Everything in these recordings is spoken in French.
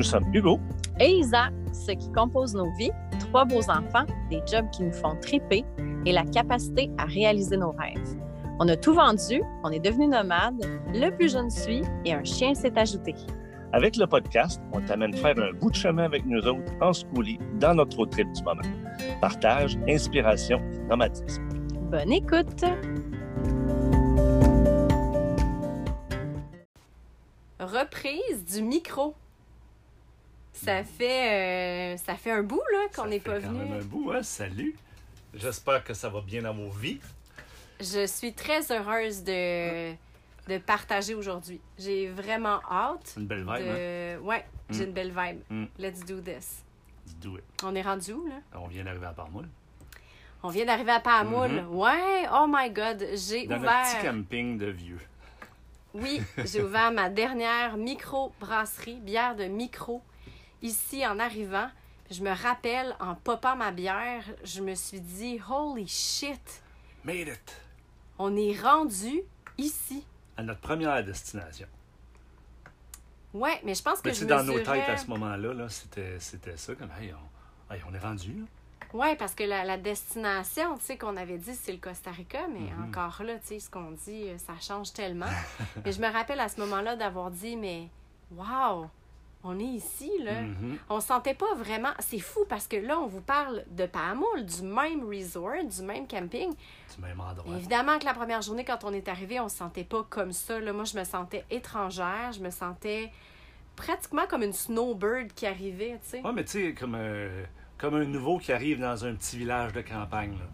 Nous sommes Hugo et Isa, ce qui compose nos vies, trois beaux enfants, des jobs qui nous font triper et la capacité à réaliser nos rêves. On a tout vendu, on est devenu nomade, le plus jeune suit et un chien s'est ajouté. Avec le podcast, on t'amène faire un bout de chemin avec nous autres en schoolie dans notre road trip du moment. Partage, inspiration, nomadisme. Bonne écoute! Reprise du micro. Ça fait, euh, ça fait un bout là qu'on n'est pas quand venu. Même un bout, hein? Salut. J'espère que ça va bien dans vos vies. Je suis très heureuse de, de partager aujourd'hui. J'ai vraiment hâte. Une belle vibe, de... hein? Ouais, j'ai Mm. une belle vibe. Mm. Let's do this. Let's do it. On est rendu où là? On vient d'arriver à Parmoul. On vient d'arriver à Pamoule. Mhm. Ouais, oh my god, j'ai Dans ouvert. notre petit camping de vieux. Oui, j'ai ouvert ma dernière micro-brasserie, bière de micro, ici en arrivant. Je me rappelle, en popant ma bière, je me suis dit, holy shit, Made it! on est rendu ici. À notre première destination. Ouais, mais je pense que je dans nos têtes à ce moment-là, là, c'était, c'était ça, comme, hey, on, hey, on est rendu, là. Ouais, parce que la, la destination, tu sais, qu'on avait dit, c'est le Costa Rica, mais Mhm. encore là, tu sais, ce qu'on dit, euh, ça change tellement. mais je me rappelle à ce moment-là d'avoir dit, mais wow, on est ici, là. Mhm. On sentait pas vraiment. C'est fou parce que là, on vous parle de Pamoul, du même resort, du même camping. Du même endroit. Évidemment que la première journée, quand on est arrivé, on se sentait pas comme ça. Là. Moi, je me sentais étrangère. Je me sentais pratiquement comme une snowbird qui arrivait, tu sais. Ouais, mais tu sais, comme, euh, comme un nouveau qui arrive dans un petit village de campagne, là.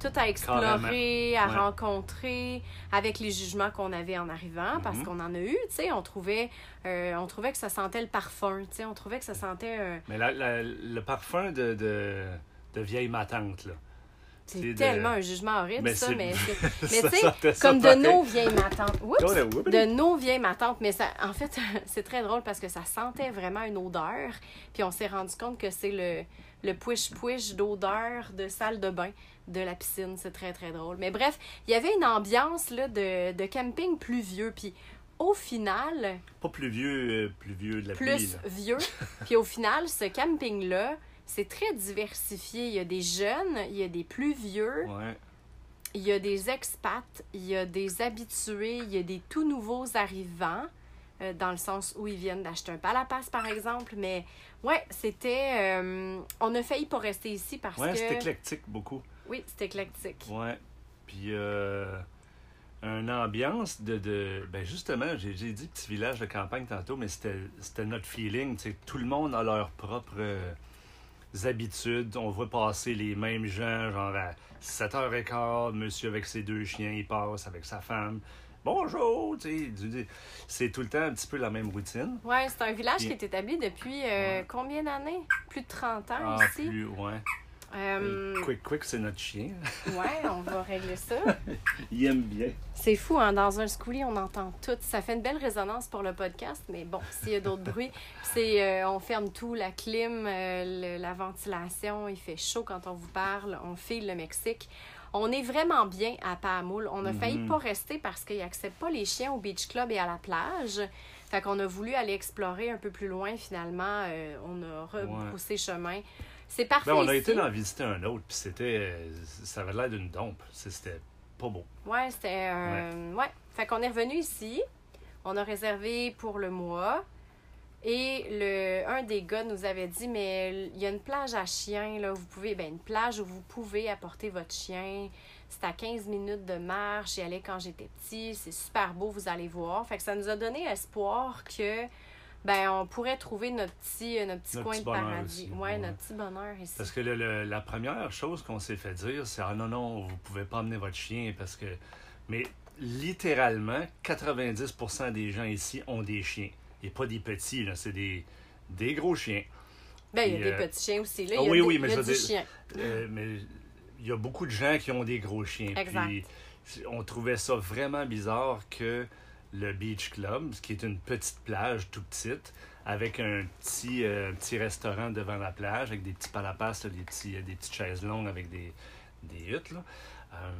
Tout à explorer, à Ouais. rencontrer, avec les jugements qu'on avait en arrivant, parce Mhm. qu'on en a eu, tu sais. On trouvait, euh, on trouvait que ça sentait le parfum, tu sais. On trouvait que ça sentait... euh, Mais la- la- le parfum de, de, de vieille matante, là. c'est de- tellement un jugement horrible, Mais ça, mais... c'est- Mais tu sais, comme de nos vieilles matantes. Oups! Ouais, ouais. De nos vieilles matantes. Mais ça, en fait, c'est très drôle parce que ça sentait vraiment une odeur. Puis on s'est rendu compte que c'est le, le push-push d'odeur de salle de bain de la piscine. C'est très, très drôle. Mais bref, il y avait une ambiance là, de, de camping pluvieux. Puis au final, Pas plus vieux, euh, plus vieux de la pluie, plus vieux. Puis au final, ce camping-là, c'est très diversifié. Il y a des jeunes, il y a des plus vieux. Ouais. Il y a des expats, il y a des habitués, il y a des tout nouveaux arrivants, euh, dans le sens où ils viennent d'acheter un palapas, par exemple. Mais ouais, c'était. euh, on a failli pas rester ici parce Ouais, que. c'est éclectique beaucoup. Oui, c'est éclectique. Ouais. Puis, euh, une ambiance de. de ben justement, j'ai j'ai dit petit village de campagne tantôt, mais c'était c'était notre feeling. tu sais, Tout le monde a leurs propres euh, habitudes. On voit passer les mêmes gens, genre à 7h15, monsieur avec ses deux chiens, il passe avec sa femme. Bonjour! tu sais, C'est tout le temps un petit peu la même routine. Ouais, c'est un village Puis- qui est établi depuis euh, Ouais. combien d'années? Plus de 30 ans Ah, ici? plus, ouais. Euh, Quick, quick, c'est notre chien. ouais, on va régler ça. Il aime bien. C'est fou, hein? Dans un schoolie, on entend tout. Ça fait une belle résonance pour le podcast, mais bon, s'il y a d'autres bruits, c'est euh, on ferme tout, la clim, euh, le- la ventilation, il fait chaud quand on vous parle, on file le Mexique. On est vraiment bien à Pamoul. On a failli Mhm. pas rester parce qu'ils n'acceptent pas les chiens au beach club et à la plage. Fait qu'on a voulu aller explorer un peu plus loin, finalement. on a rebroussé chemin. C'est parfait Ben, on a ici. été en visiter un autre, puis c'était. euh, Ça avait l'air d'une dompe. C'était pas beau. Ouais, c'était un. Ouais. Fait qu'on est revenu ici. On a réservé pour le mois. Et le, un des gars nous avait dit Mais il y a une plage à chiens, là. Vous pouvez. Ben, une plage où vous pouvez apporter votre chien. C'est à 15 minutes de marche. J'y allais quand j'étais petit. C'est super beau, vous allez voir. Fait que ça nous a donné espoir que. Ben, on pourrait trouver notre petit, euh, notre petit Notre coin petit de paradis. aussi, ouais, ouais. notre petit bonheur ici. Parce que le- le- la première chose qu'on s'est fait dire, c'est Ah non, non, vous pouvez pas amener votre chien parce que. Mais littéralement, 90% des gens ici ont des chiens. Et pas des petits, là, c'est des, des gros chiens. Ben, il y a des euh, petits chiens aussi. Là. ah il y a oui, des- oui, il mais y a je chien. Euh, mais il y a beaucoup de gens qui ont des gros chiens. Exact. Puis on trouvait ça vraiment bizarre que le Beach Club, qui est une petite plage tout petite, avec un petit, euh, petit restaurant devant la plage, avec des petits palapas, là, des, petits, des petites chaises longues avec des, des huttes, là, euh,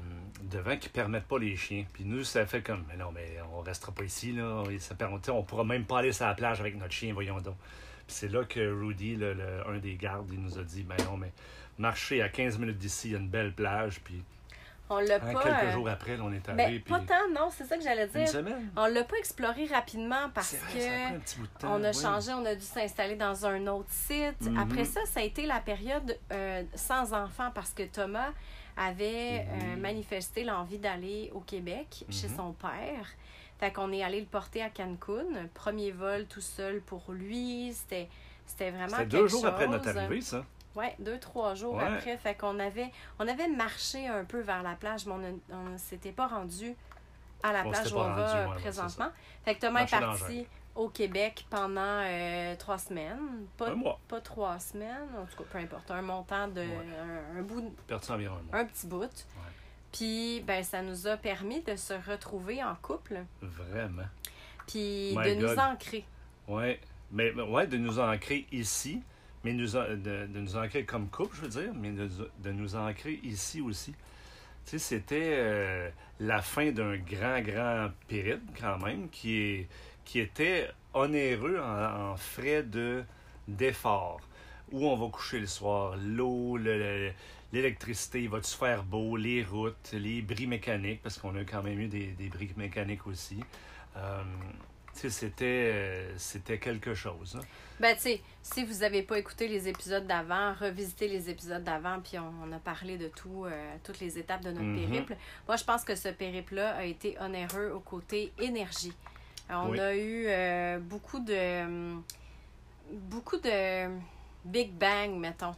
devant qui permettent pas les chiens. Puis nous, ça fait comme, mais non, mais on restera pas ici, là. Ça on pourra même pas aller sur la plage avec notre chien, voyons donc. Puis c'est là que Rudy, le, le- un des gardes, il nous a dit Ben non, mais marcher à 15 minutes d'ici, il y a une belle plage. Puis On l'a hein, pas. quelques euh, jours après, là, on est ben, pas tant, non, c'est ça que j'allais une dire. semaine? On l'a pas exploré rapidement parce vrai, que. ça a pris un petit bout de temps. On a oui. changé, on a dû s'installer dans un autre site. Mhm. Après ça, ça a été la période euh, sans enfants parce que Thomas avait euh, manifesté l'envie d'aller au Québec chez Mhm. son père. Fait qu'on est allé le porter à Cancun. Premier vol tout seul pour lui. C'était, c'était vraiment C'était deux jours après notre arrivée, ça. Ouais, deux, trois jours Ouais. après. Fait qu'on avait, on avait marché un peu vers la plage, mais on ne s'était pas rendu à la On plage où on va rendu, ouais, ouais, c'est présentement. fait que Thomas est parti au Québec pendant euh, trois semaines. Pas, Un mois. pas trois semaines, en tout cas, peu importe. Un montant de. Un, un bout, de- Perdu environ un mois. un petit bout. Puis, ben, ça nous a permis de se retrouver en couple, Vraiment. puis My de nous ancrer. Mais mais ouais, de nous ancrer ici, mais nous de, de nous ancrer comme couple, je veux dire, mais de, de nous ancrer ici aussi. Tu sais, c'était euh, la fin d'un grand, grand périple, quand même, qui, est, qui était onéreux en, frais de d'effort. Où on va coucher le soir, l'eau, le- le- l'électricité, il va-tu faire beau, les routes, les bris mécaniques, parce qu'on a quand même eu des, des bris mécaniques aussi. Euh, tu c'était, euh, c'était quelque chose. hein. Ben, tu sais, si vous n'avez pas écouté les épisodes d'avant, revisitez les épisodes d'avant, puis on, on a parlé de tout, euh, toutes les étapes de notre Mhm. périple. Moi, je pense que ce périple-là a été onéreux au côté énergie. On Oui. a eu euh, beaucoup de. beaucoup de Big Bang, mettons.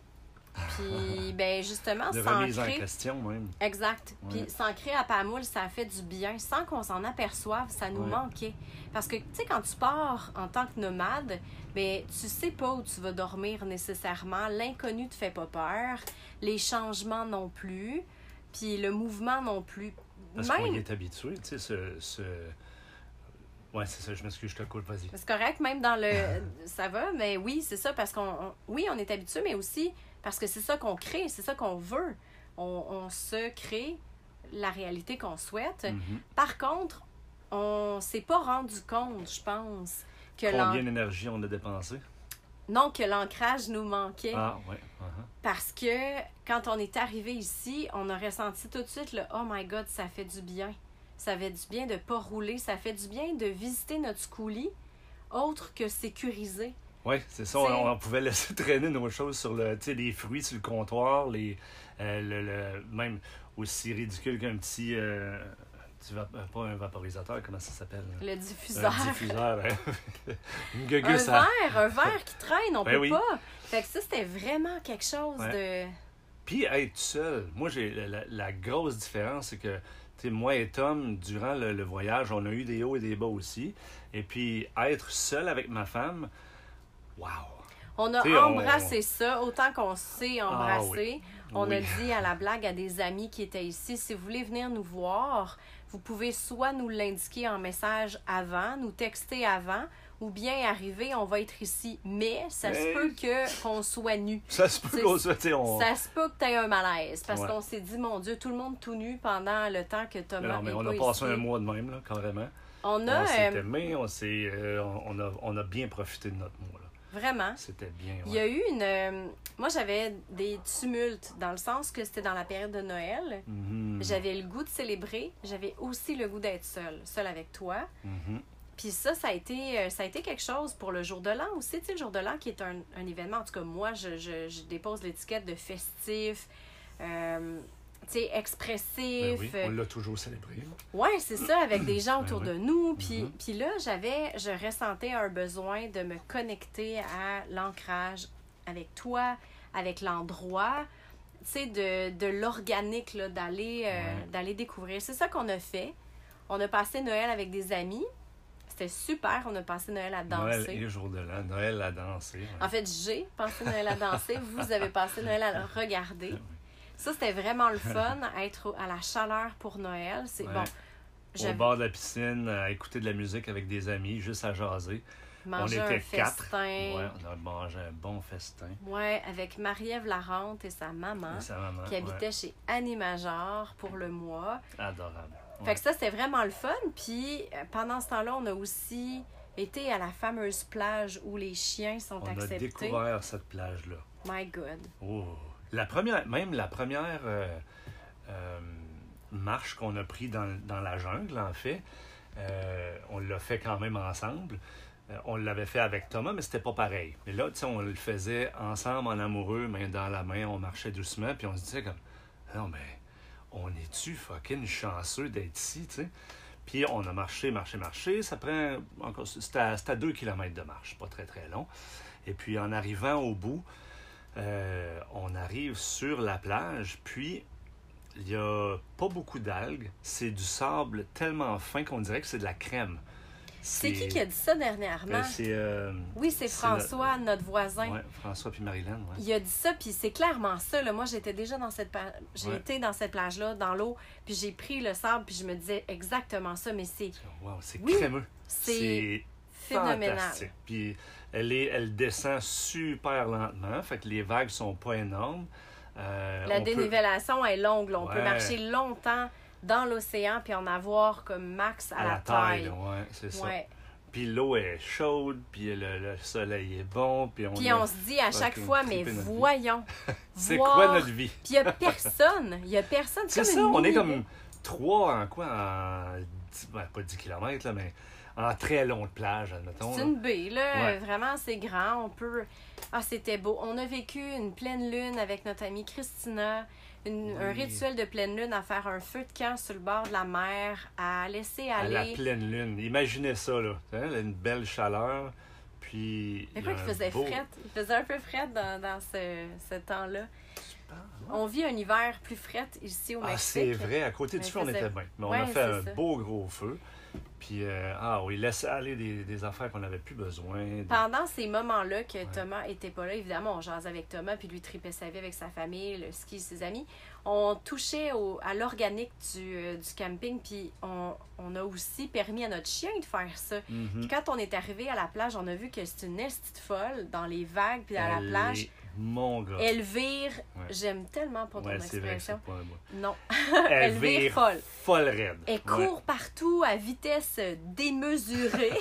Puis, ben, justement, De remise en question, même. Exact. Ouais. Puis s'ancrer à Pamoule, ça a fait du bien. Sans qu'on s'en aperçoive, ça nous Ouais. manquait. Parce que, tu sais, quand tu pars en tant que nomade, ben, tu sais pas où tu vas dormir nécessairement. L'inconnu te fait pas peur. Les changements non plus. Puis le mouvement non plus. Parce qu'on Même, est habitué, tu sais, ce... ce... Ouais, c'est ça, je m'excuse, je te coupe, vas-y. c'est correct, même dans le. ça va, mais oui, c'est ça, parce qu'on. on- Oui, on est habitué, mais aussi parce que c'est ça qu'on crée, c'est ça qu'on veut. On, on se crée la réalité qu'on souhaite. Mhm. Par contre, on s'est pas rendu compte, je pense, que Combien d'énergie on a dépensé? non que l'ancrage nous manquait Ah, ouais. uh-huh. parce que quand on est arrivé ici, on a ressenti tout de suite le oh my god, ça fait du bien. Ça fait du bien de pas rouler, ça fait du bien de visiter notre schoolie autre que sécurisé. Oui, c'est ça. On, on pouvait laisser traîner nos choses sur le, tu sais, les fruits sur le comptoir, les, euh, le, le- même aussi ridicule qu'un petit, euh, petit euh, pas un vaporisateur, comment ça s'appelle? Le Un diffuseur. diffuseur. hein. Une Un verre, un verre qui traîne, on Ben peut oui. pas. Fait que ça, c'était vraiment quelque chose de. Puis être seul. Moi, j'ai la, la- grosse différence, c'est que moi et Tom, durant le, le voyage, on a eu des hauts et des bas aussi. Et puis être seul avec ma femme, wow! On a T'sais, on- embrassé ça autant qu'on sait embrasser. On a dit à la blague à des amis qui étaient ici, si vous voulez venir nous voir, vous pouvez soit nous l'indiquer en message avant, nous texter avant, ou bien arriver, on va être ici. Mais ça se peut que qu'on soit nu. Ça se peut qu'on soit, on... Ça se peut que tu aies un malaise parce Ouais. qu'on s'est dit, mon Dieu, tout le monde tout nu pendant le temps que Thomas Non, mais est on pas a passé ici. un mois de même, là, carrément. On a on s'est euh, aimé, on, s'est, euh, on, on a, on a bien profité de notre mois. Vraiment. C'était bien. Il y a eu une. euh, moi, j'avais des tumultes dans le sens que c'était dans la période de Noël. Mhm. J'avais le goût de célébrer, j'avais aussi le goût d'être seule, seule avec toi. Mhm. Puis ça, ça a été, euh, ça a été quelque chose pour le jour de l'an aussi. Tu sais, le jour de l'an qui est un, un événement, en tout cas, moi, je, je, je dépose l'étiquette de festif, euh, expressif. Ben oui, euh, on l'a toujours célébré. là. Ouais, c'est ça, avec des gens Ben autour oui. de nous. Puis, Mhm. puis là, j'avais, je ressentais un besoin de me connecter à l'ancrage avec toi, avec l'endroit, tu sais, de, de l'organique, d'aller, euh, Ouais. d'aller découvrir. C'est ça qu'on a fait. On a passé Noël avec des amis. C'était super, on a passé Noël à danser. Noël et jour de l'an. Noël à danser. ouais. En fait, j'ai passé Noël à danser. Vous avez passé Noël à regarder. Ça, c'était vraiment le fun, être à la chaleur pour Noël. C'est Ouais. bon. Au bord de la piscine, à écouter de la musique avec des amis, juste à jaser. mangé on un était quatre. festin. Ouais, on a mangé un bon festin. Ouais, avec Marie-Ève Larente et sa maman, Et sa maman. qui habitait chez Annie Major pour le mois. ouais, adorable. Fait que ça, c'était vraiment le fun. Puis euh, pendant ce temps-là, on a aussi été à la fameuse plage où les chiens sont On a acceptés. découvert cette plage-là. My God. Oh. La première, même la première euh, euh, marche qu'on a pris dans, dans la jungle, en fait, euh, on l'a fait quand même ensemble. On l'avait fait avec Thomas, mais c'était pas pareil. Mais là, on le faisait ensemble, en amoureux, main dans la main, on marchait doucement, puis on se disait comme, non, mais on est-tu fucking chanceux d'être ici, tu sais? Puis on a marché, marché, marché. Ça prend encore. C'était à, à 2 km de marche, pas très très long. Et puis en arrivant au bout, euh, on arrive sur la plage, puis il n'y a pas beaucoup d'algues. C'est du sable tellement fin qu'on dirait que c'est de la crème. C'est qui qui a dit ça dernièrement? Ben, c'est. euh, Oui, c'est François, notre voisin. ouais, François puis Marilyn. Ouais. Il a dit ça, puis c'est clairement ça. Là. Moi, j'étais déjà dans cette plage. J'ai Ouais. été dans cette plage-là, dans l'eau, puis j'ai pris le sable, puis je me disais exactement ça, mais c'est Wow, c'est Oui, crémeux. c'est phénoménal. fantastique. Puis elle, est, elle descend super lentement, fait que les vagues sont pas énormes. Euh, La peut- dénivellation est longue. là. On peut marcher longtemps dans l'océan, puis en avoir comme max à, la, taille. ouais, c'est ça. Ouais. Puis l'eau est chaude, puis le, le soleil est bon, puis on, Puis on se dit à chaque fois, mais voyons. C'est voir- quoi notre vie? Puis il n'y a personne. Il n'y a personne. C'est comme ça, on est comme trois en quoi? En, ben, pas 10 km, là, mais en très longue plage, admettons. C'est une baie, là. Ouais. Vraiment, c'est grand. On peut. Ah, c'était beau. On a vécu une pleine lune avec notre amie Christina. Une- Un rituel de pleine lune à faire un feu de camp sur le bord de la mer, à laisser À la aller. pleine lune. Imaginez ça, là. Hein, une belle chaleur, puis... Mais quoi qu'il faisait beau- fret? Il faisait un peu fret dans, dans ce, ce temps-là. Ah, On vit un hiver plus fret ici au Ah, Mexique. c'est vrai, à côté du feu, on était bien. Mais on Ouais, a fait un ça. beau gros feu. Puis, euh, ah oui, laisse aller des, des affaires qu'on n'avait plus besoin. des- Pendant ces moments-là que Thomas était pas là, évidemment, on jasait avec Thomas, puis lui tripait sa vie avec sa famille, le ski, ses amis. On touchait au- à l'organique du, euh, du camping, puis on, on a aussi permis à notre chien de faire ça. Mhm. Puis quand on est arrivé à la plage, on a vu que c'est une estite folle dans les vagues, puis à la plage. Mon gars. Elvire, Ouais. j'aime tellement pas ton ouais, vrai, expression. c'est pas. Non, Elle elle vire vire folle. folle raide. Elle court partout à vitesse démesurée.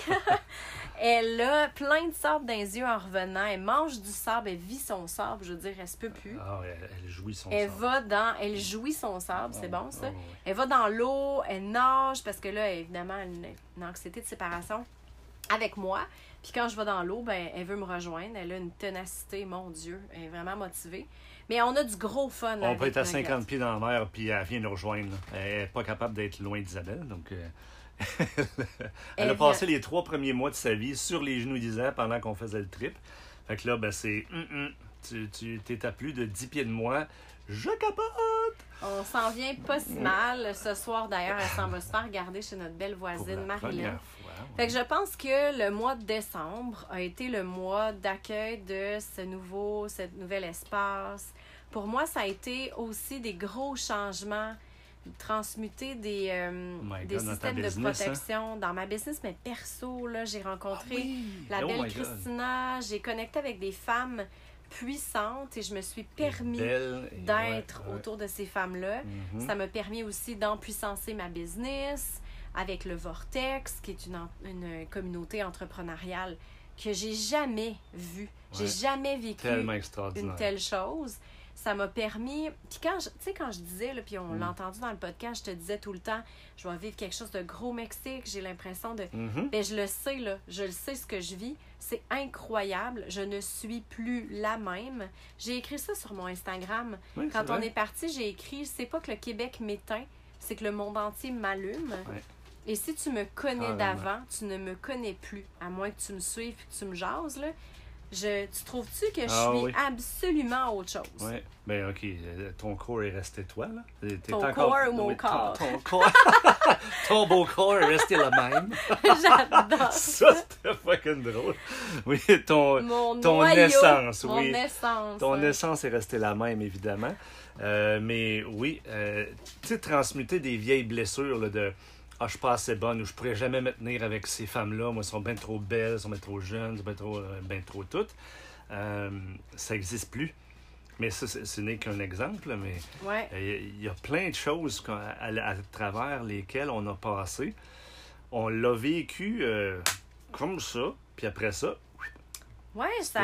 elle a plein de sable dans les yeux en revenant. Elle mange du sable, elle vit son sable. Je veux dire, elle se peut plus. Ah, elle, elle jouit son Elle sang. va dans. Elle jouit son sable, c'est bon ça. Oh. Elle va dans l'eau, elle nage parce que là, évidemment, elle a une, une anxiété de séparation avec moi. Puis quand je vais dans l'eau, ben, elle veut me rejoindre. Elle a une ténacité, mon Dieu. Elle est vraiment motivée. Mais on a du gros fun. On peut être à Nugget. 50 pieds dans la mer, puis elle vient nous rejoindre. là. Elle n'est pas capable d'être loin d'Isabelle, donc... euh, elle a passé les trois premiers mois de sa vie sur les genoux d'Isa pendant qu'on faisait le trip. Fait que là, ben, c'est... hum, hum, tu t'es à plus de 10 pieds de moi. Je capote! On s'en vient pas si mal. Ce soir, d'ailleurs, elle s'en va se faire regarder chez notre belle voisine Marilyn. ouais. Fait que je pense que le mois de décembre a été le mois d'accueil de ce nouveau, ce nouvel espace. Pour moi, ça a été aussi des gros changements, transmuter des, euh, Oh des God, systèmes de business, hein? protection. Dans ma business, mais perso, là, j'ai rencontré Ah oui! la Oh belle. Christina, j'ai connecté avec des femmes puissantes et je me suis permis d'être ouais, ouais. autour de ces femmes-là. Mhm. Ça m'a permis aussi d'empuissancer ma business avec le Vortex, qui est une, une communauté entrepreneuriale que j'ai jamais vue. J'ai Ouais. jamais vécu une telle chose. Ça m'a permis. Puis quand je, tu sais, quand je disais, là, puis on Mm. l'a entendu dans le podcast, je te disais tout le temps, je vais vivre quelque chose de gros Mexique. J'ai l'impression de. Ben, je le sais, là. Je le sais ce que je vis. C'est incroyable. Je ne suis plus la même. J'ai écrit ça sur mon Instagram. Oui, Quand on est parti, j'ai écrit c'est pas que le Québec m'éteint, c'est que le monde entier m'allume. Ouais. Et si tu me connais d'avant, tu ne me connais plus. À moins que tu me suives et que tu me jases, là. Je, tu trouves-tu que je Ah suis oui. absolument autre chose? Oui. Ben, OK. euh, Ton corps est resté toi, là. T'es- Ton encore- corps ou mon Oui, ton- corps? Ton, corps. ton beau corps est resté le même. J'adore Ça, c'était fucking drôle. Oui, ton, mon ton noyau, essence, mon oui. essence. ton hein. essence est restée la même, évidemment. Euh, mais oui, euh, tu sais, transmuter des vieilles blessures là, de Ah, je suis pas assez bonne ou je pourrais jamais me tenir avec ces femmes-là. Moi, elles sont bien trop belles, elles sont bien trop jeunes, elles sont bien trop, euh, bien trop toutes. Euh, ça n'existe plus. Mais ça, ce n'est qu'un exemple, mais Ouais. Il y a plein de choses à travers lesquelles on a passé. On l'a vécu euh, comme ça, puis après ça, Ouais, ça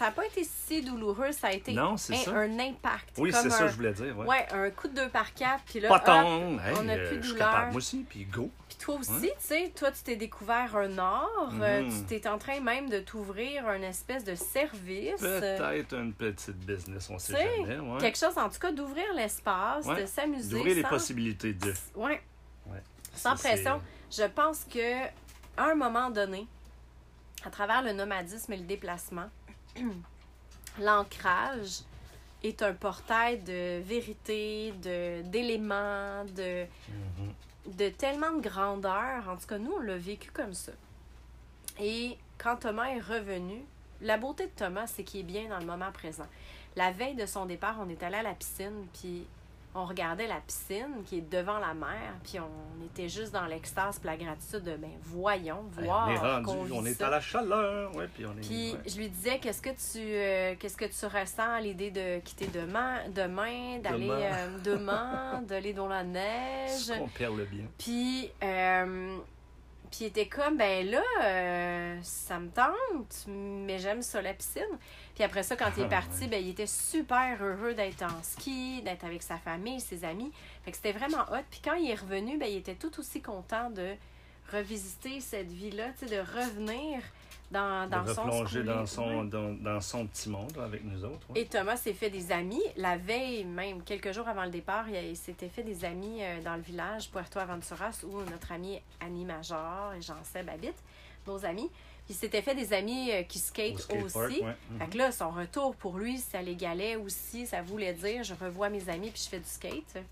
n'a pas été si douloureux, ça a été Non, un, ça. un impact. oui, c'est ça que je voulais dire. Ouais. Ouais, un coup de deux par quatre, puis là, hop. Hey, on a euh, plus de je suis douleur. moi aussi, puis go. Puis toi aussi, Ouais. tu sais, toi, tu t'es découvert un art. euh, Mhm. tu t'es en train même de t'ouvrir un espèce de service. euh, Peut-être une petite business, on sait Tu sais, jamais. Ouais. Quelque chose, en tout cas, d'ouvrir l'espace, de s'amuser. D'ouvrir les possibilités de. Ouais, Ouais. sans pression. Je pense que à un moment donné, à travers le nomadisme et le déplacement, l'ancrage est un portail de vérité, de d'éléments, de, Mhm. de tellement de grandeur. En tout cas, nous, on l'a vécu comme ça. Et quand Thomas est revenu, la beauté de Thomas, c'est qu'il est bien dans le moment présent. La veille de son départ, on est allé à la piscine, puis on regardait la piscine qui est devant la mer, puis on était juste dans l'extase puis la gratitude de, ben, voyons, Hey, voir on est rendu, qu'on vit on est ça. à la chaleur. Ouais, puis on est. Puis ouais. je lui disais qu'est-ce que tu euh, qu'est-ce que tu ressens à l'idée de quitter demain, demain d'aller Demain. euh, d'aller dans la neige? On perd le bien. Puis euh, puis il était comme ben là euh, ça me tente, mais j'aime ça la piscine. Puis après ça quand il est Ah, parti, ben il était super heureux d'être en ski, d'être avec sa famille, ses amis. Fait que c'était vraiment hot. Puis quand il est revenu, ben il était tout aussi content de revisiter cette vie-là, tu sais de revenir dans, dans de son dans son, dans, dans son petit monde avec nous autres. ouais. Et Thomas s'est fait des amis. La veille, même quelques jours avant le départ, il, s'était fait des amis euh, dans le village Puerto Aventuras où notre ami Annie Major et Jean-Seb habitent, nos amis. Puis il s'était fait des amis euh, qui Au skate aussi. ouais. Mhm. Fait que là, son retour pour lui, ça l'égalait aussi. Ça voulait dire je revois mes amis puis je fais du skate.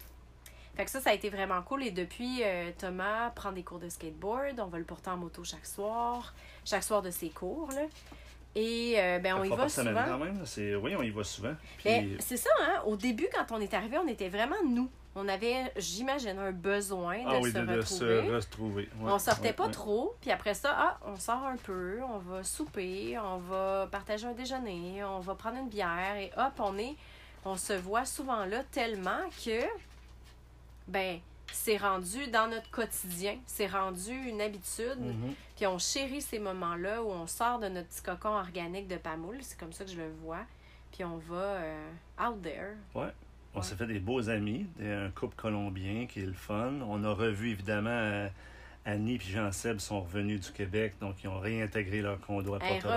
Fait que ça, ça a été vraiment cool. Et depuis, euh, Thomas prend des cours de skateboard. On va le porter en moto chaque soir. Chaque soir de ses cours, là. Et euh, ben, on y va souvent. quand même. Oui, on y va souvent. Puis, Mais c'est ça, hein? Au début, quand on est arrivé, on était vraiment nous. On avait, j'imagine, un besoin de ah oui, se de, de retrouver. se retrouver. ouais, on sortait ouais, pas ouais. trop, puis après ça, ah, on sort un peu, on va souper, on va partager un déjeuner, on va prendre une bière et hop, on est, on se voit souvent là tellement que, ben, c'est rendu dans notre quotidien, c'est rendu une habitude, Mhm. puis on chérit ces moments-là où on sort de notre petit cocon organique de Pamoule, c'est comme ça que je le vois, puis on va euh, out there. On Ouais. s'est fait des beaux amis, un couple colombien qui est le fun. On a revu évidemment euh, Annie et Jean-Seb sont revenus du Québec, donc ils ont réintégré leur condo à Hey, Porto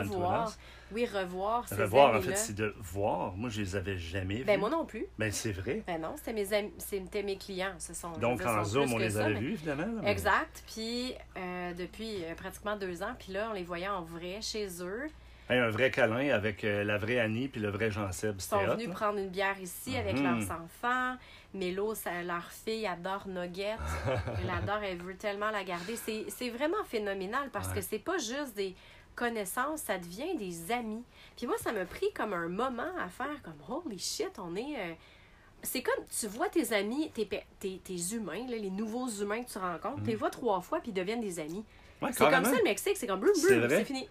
oui, revoir ces Revoir, en fait, c'est de voir. Moi, je les avais jamais Ben vus. moi non plus. Ben, c'est vrai. Ben non, c'était mes c'était mes clients, ce sont. Donc, dire, en Zoom, on les ça, avait mais- vus, évidemment. mais- Exact. Puis euh, depuis euh, pratiquement deux ans, puis là, on les voyait en vrai chez eux. Hey, un vrai câlin avec euh, la vraie Annie puis le vrai Jean-Seb. Ils sont hot, venus là. prendre une bière ici avec Mhm. leurs enfants. Mélo, ça- leur fille adore Nugget. Elle adore, elle veut tellement la garder. C'est vraiment phénoménal parce Ouais. que c'est pas juste des connaissances, ça devient des amis. Puis moi, ça m'a pris comme un moment à faire comme holy shit, on est. euh, C'est comme tu vois tes amis, tes, tes, tes humains, là, les nouveaux humains que tu rencontres, tu les vois trois fois puis ils deviennent des amis. Ouais, C'est comme ça le Mexique, c'est comme C'est fini.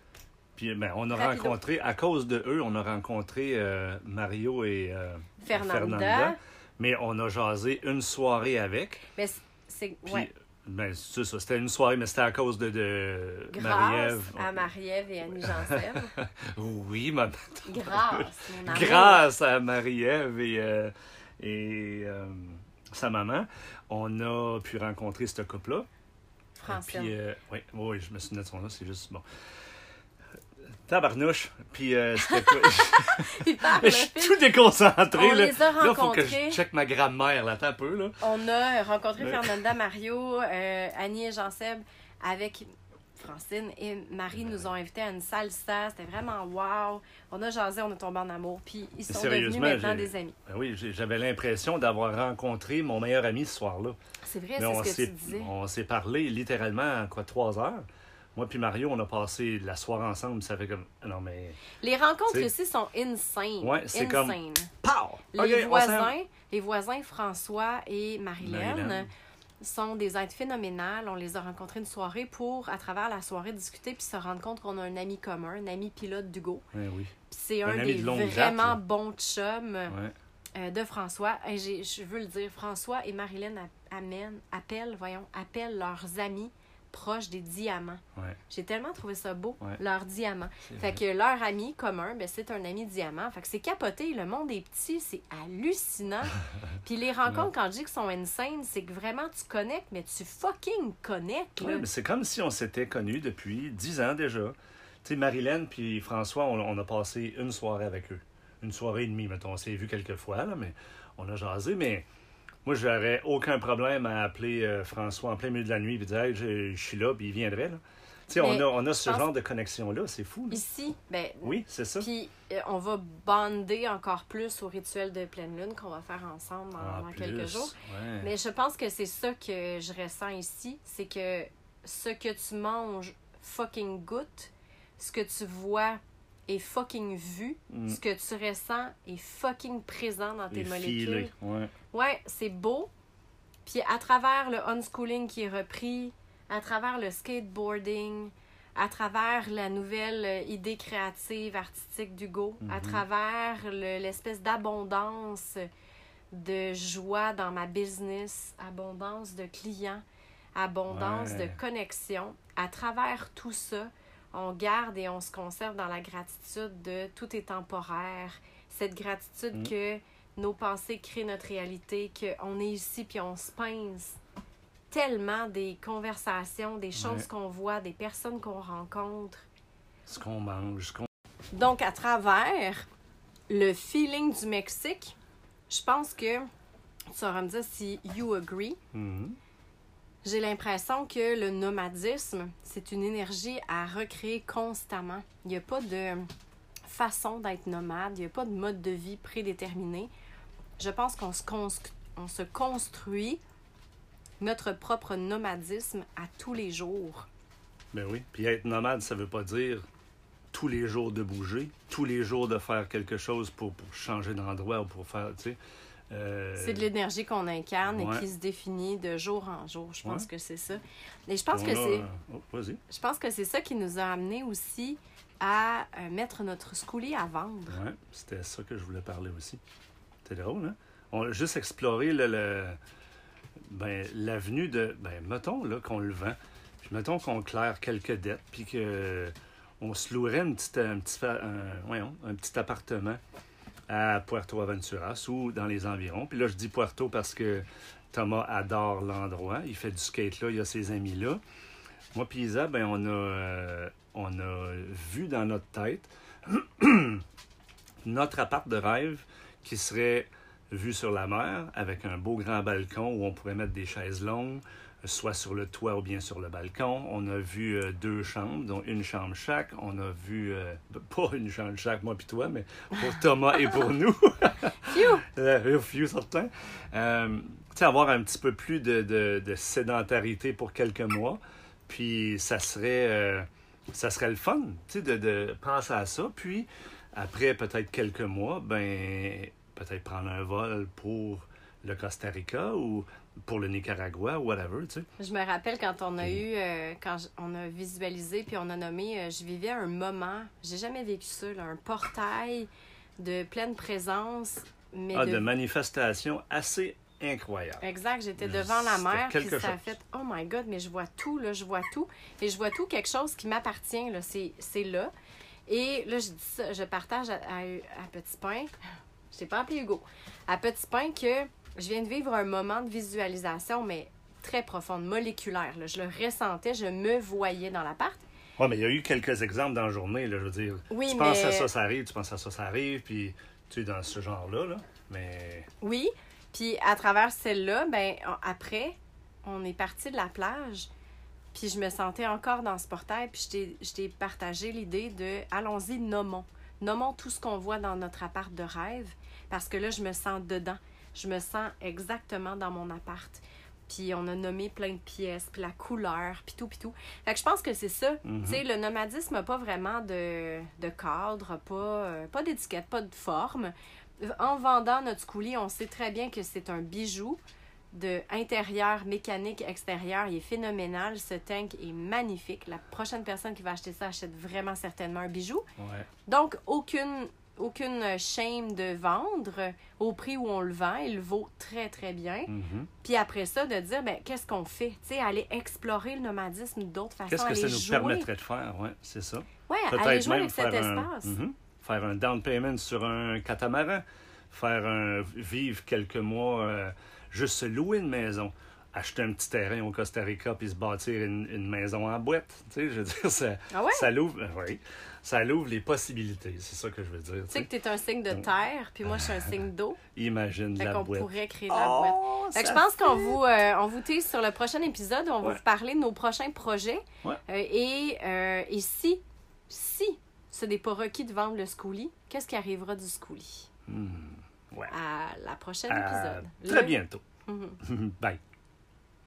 Puis ben, on a Rapido. rencontré, à cause de eux, on a rencontré euh, Mario et euh, Fernanda. Mais on a jasé une soirée avec. Mais c'est- Ouais. ben, c'est ça. C'était une soirée, mais c'était à cause de, de Grâce Marie-Ève. à Marie-Ève et Annie Janssen. Oui, ma... Grâce, mon grâce à Marie-Ève et, euh, et euh, sa maman, on a pu rencontrer ce couple-là. Francine. Puis, euh, oui, oui, je me souviens de son nom, c'est juste bon. Tabarnouche. Puis, euh, c'était quoi? Il parle, je suis tout déconcentré. On là. les a Là, faut que rencontrés. je check ma grammaire, là, attends un peu, là. On a rencontré Ouais. Fernanda, Mario, euh, Annie et Jean-Seb avec Francine et Marie nous ont invités à une salsa. C'était vraiment wow. On a jasé, on a tombé en amour. Puis ils sont devenus maintenant des amis. Ben oui, j'avais l'impression d'avoir rencontré mon meilleur ami ce soir-là. C'est vrai, c'est ce que tu disais. on s'est parlé littéralement, quoi, trois heures? Moi puis Mario, on a passé la soirée ensemble. Ça fait comme. Non, mais. Les rencontres ici sont insane. Ouais, c'est comme-! Les voisins, les voisins François et Marilyn Marilyn. sont des êtres phénoménales. On les a rencontrés une soirée pour, à travers la soirée, discuter puis se rendre compte qu'on a un ami commun, un ami pilote d'Hugo. Ouais, oui. Puis c'est Un des de longue date, vraiment bons chums Ouais. euh, de François. Et je veux le dire, François et Marilyn amènent, appellent, voyons, appellent leurs amis proche des diamants. Ouais. J'ai tellement trouvé ça beau, Ouais. Fait vrai. que leur ami commun, ben, c'est un ami diamant. Fait que c'est capoté, le monde est petit, c'est hallucinant. Puis les rencontres, quand je dis qu'ils sont insane, c'est que vraiment tu connectes, mais tu fucking connectes. Ouais, c'est comme si on s'était connus depuis dix ans déjà. Tu sais, Marilyn puis François, on, on a passé une soirée avec eux. Une soirée et demie, mettons. On s'est vu quelques fois, là, mais on a jasé. Mais moi, j'aurais aucun problème à appeler euh, François en plein milieu de la nuit et dire Hey, je, je suis là, puis il viendrait. Là. Tu sais, on a, on a ce genre de connexion-là. C'est fou. là. Ici, ben, Oui, c'est ça. Puis euh, on va bander encore plus au rituel de pleine lune qu'on va faire ensemble dans, plus, quelques jours. ouais. Mais je pense que c'est ça que je ressens ici, c'est que ce que tu manges fucking goûte, ce que tu vois est fucking vu, Mm. ce que tu ressens est fucking présent dans tes Les molécules. filets, ouais. Ouais, c'est beau. Puis à travers le unschooling qui est repris, à travers le skateboarding, à travers la nouvelle idée créative, artistique d'Hugo, à Mhm. travers le- l'espèce d'abondance de joie dans ma business, abondance de clients, abondance Ouais. de connexion, à travers tout ça, on garde et on se conserve dans la gratitude de tout est temporaire, cette gratitude Mm. que nos pensées créent notre réalité, qu'on est ici puis on se pince tellement des conversations, des choses Ouais. qu'on voit, des personnes qu'on rencontre. Ce qu'on mange, ce qu'on. Donc, à travers le feeling du Mexique, je pense que tu sauras me dire si you agree. Mhm. J'ai l'impression que le nomadisme, c'est une énergie à recréer constamment. Il n'y a pas de façon d'être nomade, il n'y a pas de mode de vie prédéterminé. Je pense qu'on se, cons- on se construit notre propre nomadisme à tous les jours. Ben oui. Puis être nomade, ça veut pas dire tous les jours de bouger, tous les jours de faire quelque chose pour, pour changer d'endroit ou pour faire, tu sais. Euh, C'est de l'énergie qu'on incarne Ouais. et qui se définit de jour en jour. Je pense Ouais. que c'est ça. Et je pense on que c'est oh, je pense que c'est ça qui nous a amené aussi à euh, mettre notre schoolie à vendre. Ouais, c'était ça que je voulais parler aussi. C'est drôle, hein? On a juste exploré le, le- ben, l'avenue de. Ben, mettons là, qu'on le vend. Puis mettons qu'on claire quelques dettes, puis que on se louerait un, petit, un- voyons, un petit appartement à Puerto Aventuras ou dans les environs. Puis là, je dis Puerto parce que Thomas adore l'endroit. Il fait du skate là, il a ses amis là. Moi puis Isa, ben, on a, euh, on a vu dans notre tête notre appart de rêve qui serait vu sur la mer avec un beau grand balcon où on pourrait mettre des chaises longues, soit sur le toit ou bien sur le balcon. On a vu euh, deux chambres, dont une chambre chaque. On a vu, euh, pas une chambre chaque, moi puis toi, mais pour Thomas et pour nous. Phew! Euh, few certain. Euh, tu sais, avoir un petit peu plus de, de- de sédentarité pour quelques mois. Puis ça serait, ça serait le fun, tu sais, de, de penser à ça. Puis après peut-être quelques mois, ben peut-être prendre un vol pour le Costa Rica ou pour le Nicaragua, whatever, tu sais. Je me rappelle quand on a eu, euh, quand on a visualisé puis on a nommé, euh, je vivais un moment, j'ai jamais vécu ça, là, un portail de pleine présence, mais Ah, de de manifestations assez incroyables. Exact, j'étais devant la mer, puis ça a chose. fait « Oh my God, mais je vois tout, là, je vois tout. » Et je vois tout, quelque chose qui m'appartient, là, c'est c'est là. Et là, je dis ça, je partage à, à, à Petit Pain, je t'ai pas appelé Hugo, à Petit Pain que je viens de vivre un moment de visualisation, mais très profonde, moléculaire. là. Je le ressentais, je me voyais dans l'appart. Ouais, mais il y a eu quelques exemples dans la journée, là, je veux dire. Oui, tu penses à ça, ça arrive, tu penses à ça, ça arrive, puis tu es dans ce genre-là, là. Mais Oui, puis à travers celle-là, ben après, on est parti de la plage, puis je me sentais encore dans ce portail, puis je t'ai partagé l'idée de allons-y, nommons. Nommons tout ce qu'on voit dans notre appart de rêve, parce que là, je me sens dedans. Je me sens exactement dans mon appart. Puis on a nommé plein de pièces, puis la couleur, puis tout, puis tout. Fait que je pense que c'est ça. Mhm. Tu sais, le nomadisme n'a pas vraiment de, de cadre, pas, euh, pas d'étiquette, pas de forme. En vendant notre coulis, on sait très bien que c'est un bijou de intérieur, mécanique, extérieur. Il est phénoménal. Ce tank est magnifique. La prochaine personne qui va acheter ça achète vraiment certainement un bijou. ouais. Donc, aucune, aucune shame de vendre au prix où on le vend. Il vaut très, très bien. Mhm. Puis après ça, de dire, ben, qu'est-ce qu'on fait? Tu sais, aller explorer le nomadisme d'autres façons. Qu'est-ce que ça nous jouer. permettrait de faire? Oui, c'est ça. Ouais, aller jouer avec cet un, espace. Mhm. faire un down payment sur un catamaran, faire un vivre quelques mois, euh, juste se louer une maison, acheter un petit terrain au Costa Rica puis se bâtir une, une maison en boîte. Tu sais, je veux dire, ça, Ah ouais? ça l'ouvre, euh, oui, ça l'ouvre les possibilités. C'est ça que je veux dire. Tu sais que tu es un signe de terre, puis moi, je suis un signe d'eau. Imagine Fait la qu'on boîte. pourrait créer la boîte. Oh, Fait que ça je pense qu'on vous, euh, on vous tease sur le prochain épisode. On va vous parler de nos prochains projets. Ouais. Euh, et, euh, et si, si ce n'est pas requis de vendre le schoolie, qu'est-ce qui arrivera du schoolie? Hmm, ouais. À la prochaine À épisode. très Le- bientôt. Mhm. Bye.